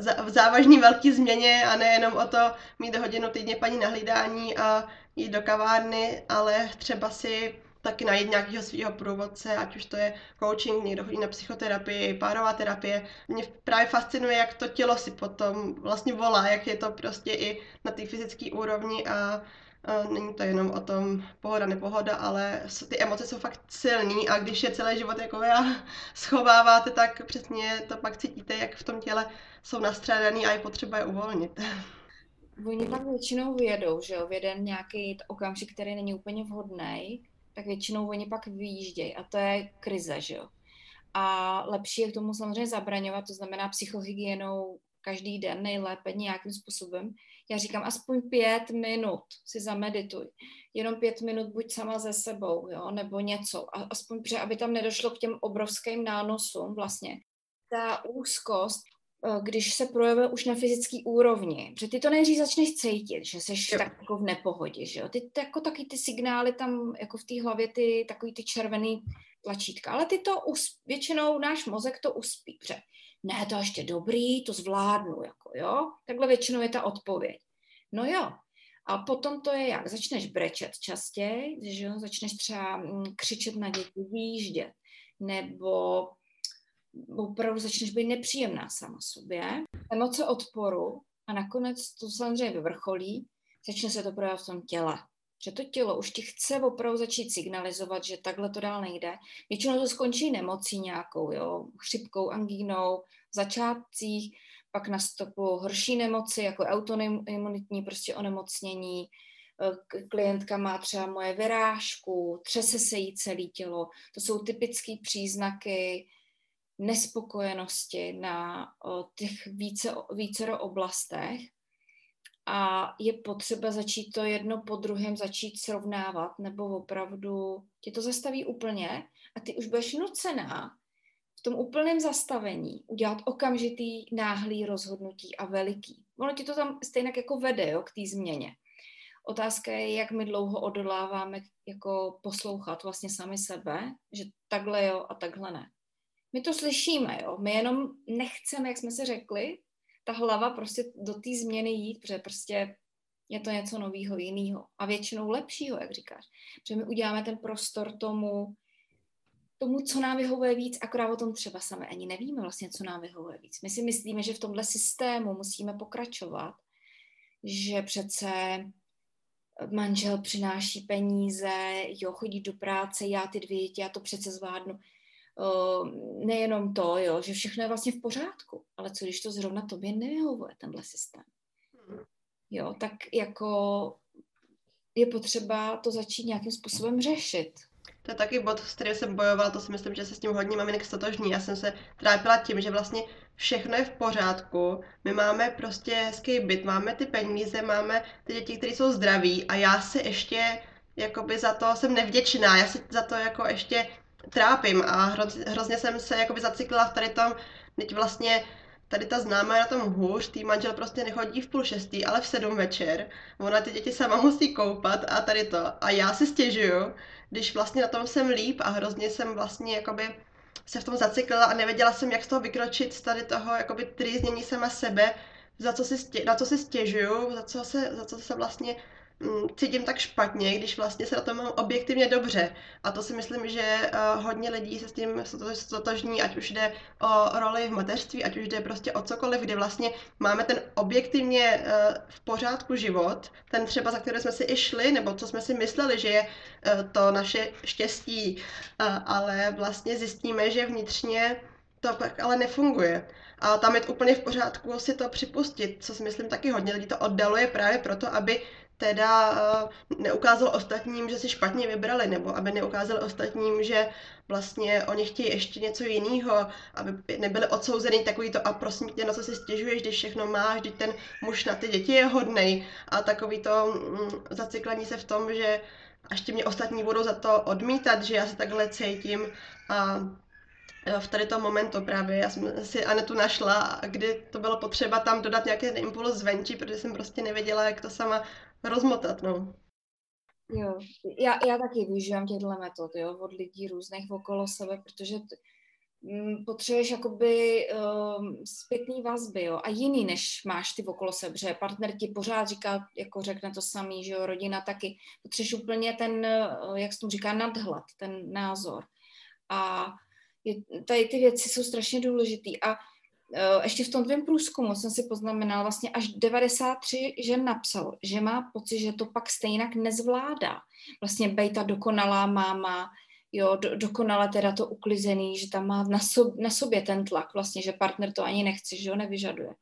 v závažný velký změně a nejenom o to mít hodinu týdně paní na hlídání a jít do kavárny, ale třeba si taky najít nějakého svého průvodce, ať už to je coaching, někdo chodí na psychoterapii, párová terapie. Mě právě fascinuje, jak to tělo si potom vlastně volá, jak je to prostě i na té fyzické úrovni a není to jenom o tom pohoda, nepohoda, ale ty emoce jsou fakt silný a když je celý život jako já schováváte, tak přesně to pak cítíte, jak v tom těle jsou nastřádaný a je potřeba je uvolnit. Oni pak většinou vyjedou, že jo, v jeden nějaký okamžik, který není úplně vhodný, tak většinou oni pak vyjíždějí a to je krize, že jo. A lepší je k tomu samozřejmě zabraňovat, to znamená psychohygienou každý den nejlépe nějakým způsobem. Já říkám, aspoň pět minut si zamedituj. Jenom pět minut buď sama ze sebou, jo, nebo něco. A aspoň, pře, aby tam nedošlo k těm obrovským nánosům vlastně. Ta úzkost, když se projevuje už na fyzické úrovni, že ty to nejdřív začneš cítit, že jsi jo. tak jako v nepohodě, že jo. Ty jako taky ty signály tam jako v té hlavě, ty takový ty červený tlačítka, ale ty to us, většinou náš mozek to uspí, protože ne, to ještě dobrý, to zvládnu, jako jo. Takhle většinou je ta odpověď. No jo, a potom to je jak? Začneš brečet častěji, že jo? začneš třeba mm, křičet na děti, výjíždět, nebo opravdu začneš být nepříjemná sama sobě. Emoce odporu a nakonec to samozřejmě vyvrcholí, začne se to projevovat v tom těle že to tělo už ti chce opravdu začít signalizovat, že takhle to dál nejde. Většinou to skončí nemocí nějakou, jo, chřipkou, angínou, začátcích, pak nastupují horší nemoci, jako autoimunitní prostě onemocnění, e, klientka má třeba moje vyrážku, třese se jí celé tělo. To jsou typické příznaky nespokojenosti na těch více, vícero oblastech a je potřeba začít to jedno po druhém začít srovnávat, nebo opravdu tě to zastaví úplně a ty už budeš nucená v tom úplném zastavení udělat okamžitý náhlý rozhodnutí a veliký. Ono ti to tam stejně jako vede jo, k té změně. Otázka je, jak my dlouho odoláváme jako poslouchat vlastně sami sebe, že takhle jo a takhle ne. My to slyšíme, jo, my jenom nechceme, jak jsme si řekli, ta hlava prostě do té změny jít, protože prostě je to něco nového, jiného a většinou lepšího, jak říkáš. Protože my uděláme ten prostor tomu, tomu, co nám vyhovuje víc, akorát o tom třeba sami ani nevíme vlastně, co nám vyhovuje víc. My si myslíme, že v tomhle systému musíme pokračovat, že přece manžel přináší peníze, jo, chodí do práce, já ty dvě děti, já to přece zvládnu nejenom to, jo, že všechno je vlastně v pořádku, ale co když to zrovna tobě nevyhovuje, tenhle systém. Hmm. Jo, tak jako je potřeba to začít nějakým způsobem řešit. To je taky bod, s kterým jsem bojovala, to si myslím, že se s tím hodně maminek stotožní. Já jsem se trápila tím, že vlastně všechno je v pořádku, my máme prostě hezký byt, máme ty peníze, máme ty děti, které jsou zdraví a já si ještě jakoby za to jsem nevděčná, já si za to jako ještě trápím a hrozně, hrozně jsem se jakoby zaciklila v tady tom, teď vlastně tady ta známá je na tom hůř, tý manžel prostě nechodí v půl šestý, ale v sedm večer. Ona ty děti sama musí koupat a tady to. A já si stěžuju, když vlastně na tom jsem líp a hrozně jsem vlastně jakoby se v tom zaciklila a nevěděla jsem, jak z toho vykročit z tady toho jakoby trýznění sama sebe, za co si stě, na co si stěžuju, za co se, za co se vlastně cítím tak špatně, když vlastně se na tom mám objektivně dobře. A to si myslím, že uh, hodně lidí se s tím stotožní, ať už jde o roli v mateřství, ať už jde prostě o cokoliv, kdy vlastně máme ten objektivně uh, v pořádku život, ten třeba, za který jsme si i šli, nebo co jsme si mysleli, že je uh, to naše štěstí, ale vlastně zjistíme, že vnitřně to pak ale nefunguje. A tam je to úplně v pořádku si to připustit, co si myslím taky hodně lidí to oddaluje právě proto, aby teda uh, neukázal ostatním, že si špatně vybrali, nebo aby neukázal ostatním, že vlastně oni chtějí ještě něco jiného, aby nebyli odsouzený takový to a prosím tě, na co si stěžuješ, když všechno máš, když ten muž na ty děti je hodnej a takový to mm, zacyklení se v tom, že až ti mě ostatní budou za to odmítat, že já se takhle cítím a v tady tom momentu právě. Já jsem si Anetu našla, kdy to bylo potřeba tam dodat nějaký impuls zvenčí, protože jsem prostě nevěděla, jak to sama rozmotat, no. Jo, já, já taky využívám těchto metod, jo, od lidí různých okolo sebe, protože t- m, potřebuješ jakoby um, zpětný vazby, jo, a jiný, než máš ty okolo sebe, že partner ti pořád říká, jako řekne to samý, že jo, rodina taky, potřebuješ úplně ten, jak se tomu říká, nadhled, ten názor. A je, tady ty věci jsou strašně důležitý a ještě v tom tvém průzkumu jsem si poznamenala, vlastně až 93 žen napsal, že má pocit, že to pak stejnak nezvládá. Vlastně bej ta dokonalá máma, jo, do, dokonale teda to uklizený, že tam má na, sob, na sobě ten tlak vlastně, že partner to ani nechce, že ho nevyžaduje.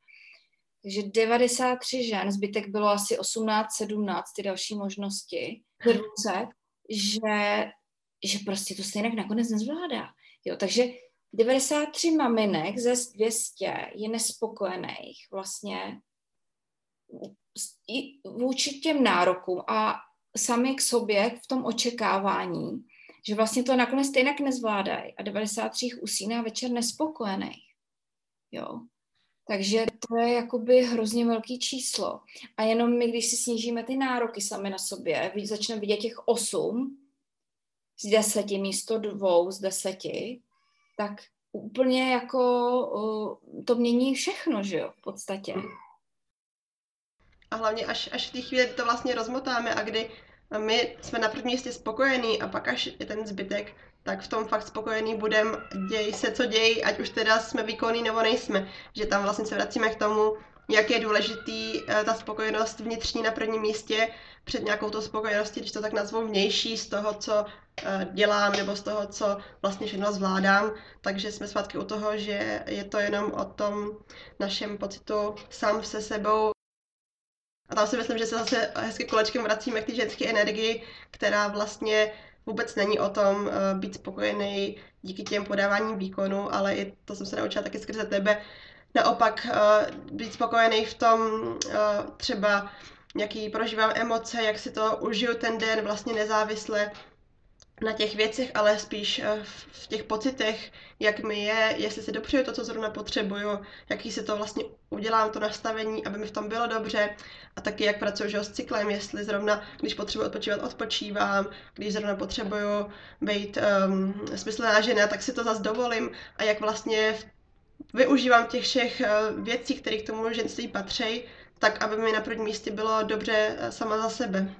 Takže 93 žen, zbytek bylo asi 18, 17, ty další možnosti, že, že prostě to stejně nakonec nezvládá. Jo, takže 93 maminek ze 200 je nespokojených vlastně vůči těm nárokům a sami k sobě v tom očekávání, že vlastně to nakonec stejně nezvládají a 93 usíná večer nespokojených. Jo. Takže to je jakoby hrozně velký číslo. A jenom my, když si snížíme ty nároky sami na sobě, začneme vidět těch 8, z deseti místo dvou z deseti, tak úplně jako uh, to mění všechno, že jo, v podstatě. A hlavně až, až v té chvíli to vlastně rozmotáme a kdy my jsme na prvním místě spokojení a pak až je ten zbytek, tak v tom fakt spokojený budem, děj se, co děj, ať už teda jsme výkonní nebo nejsme. Že tam vlastně se vracíme k tomu, jak je důležitý uh, ta spokojenost vnitřní na prvním místě před nějakou to spokojeností, když to tak nazvu vnější z toho, co uh, dělám nebo z toho, co vlastně všechno zvládám. Takže jsme zpátky u toho, že je to jenom o tom našem pocitu sám se sebou. A tam si myslím, že se zase hezky kolečkem vracíme k té ženské energii, která vlastně vůbec není o tom uh, být spokojený díky těm podáváním výkonu, ale i to jsem se naučila taky skrze tebe, naopak uh, být spokojený v tom uh, třeba, jaký prožívám emoce, jak si to užiju ten den vlastně nezávisle na těch věcech, ale spíš uh, v těch pocitech, jak mi je, jestli si dopřeju to, co zrovna potřebuju, jaký si to vlastně udělám, to nastavení, aby mi v tom bylo dobře. A taky jak pracuji s cyklem, jestli zrovna, když potřebuji odpočívat, odpočívám, když zrovna potřebuju být um, smyslná žena, tak si to zase dovolím. A jak vlastně v využívám těch všech eh, věcí, které k tomu ženství patří, tak aby mi na prvním místě bylo dobře eh, sama za sebe.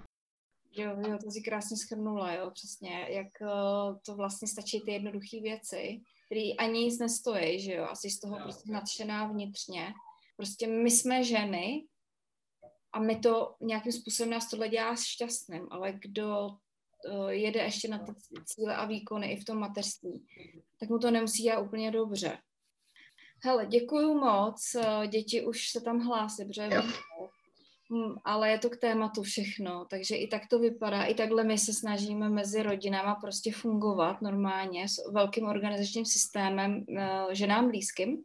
Jo, jo, to si krásně schrnula, jo, přesně, jak uh, to vlastně stačí ty jednoduché věci, které ani nic nestojí, že jo, asi z toho prostě nadšená vnitřně. Prostě my jsme ženy a my to nějakým způsobem nás tohle dělá šťastným, ale kdo jede ještě na ty cíle a výkony i v tom mateřství, tak mu to nemusí dělat úplně dobře. Hele, děkuju moc. Eh, děti už se tam hlásí, protože hm, ale je to k tématu všechno, takže i tak to vypadá. I takhle my se snažíme mezi rodinama prostě fungovat normálně s velkým organizačním systémem eh, ženám blízkým.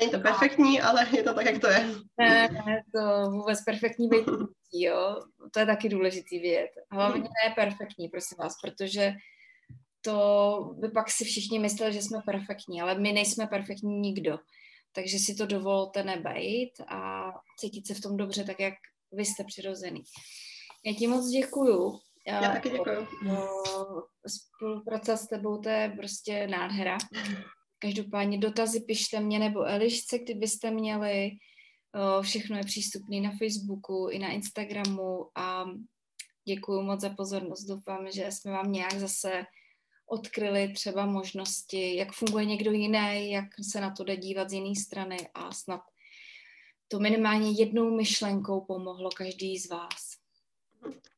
Není to perfektní, ale je to tak, jak to je. Ne, ne to vůbec perfektní být jo. To je taky důležitý věc. Hlavně ne perfektní, prosím vás, protože to by pak si všichni mysleli, že jsme perfektní, ale my nejsme perfektní nikdo. Takže si to dovolte nebejt a cítit se v tom dobře, tak jak vy jste přirozený. Já ti moc děkuju. Já taky děkuju. Spolupracovat s tebou, to je prostě nádhera. Každopádně dotazy pište mě nebo Elišce, kdybyste měli. Všechno je přístupné na Facebooku i na Instagramu a děkuji moc za pozornost. Doufám, že jsme vám nějak zase odkryli třeba možnosti, jak funguje někdo jiný, jak se na to jde dívat z jiné strany a snad to minimálně jednou myšlenkou pomohlo každý z vás.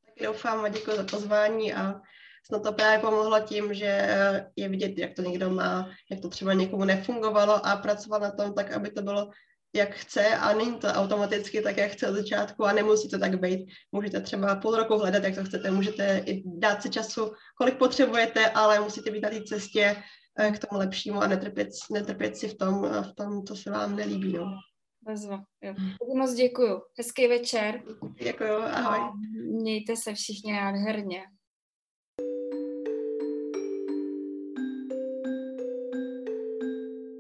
Tak doufám a děkuji za pozvání a snad to právě pomohlo tím, že je vidět, jak to někdo má, jak to třeba někomu nefungovalo a pracoval na tom tak, aby to bylo jak chce a není to automaticky tak, jak chce od začátku a nemusí to tak být. Můžete třeba půl roku hledat, jak to chcete, můžete i dát si času, kolik potřebujete, ale musíte být na té cestě eh, k tomu lepšímu a netrpět, netrpět si v tom, v tom, co se vám nelíbí. No. Bezva, jo. Moc děkuju. Hezký večer. Děkuju, ahoj. Mějte se všichni nádherně.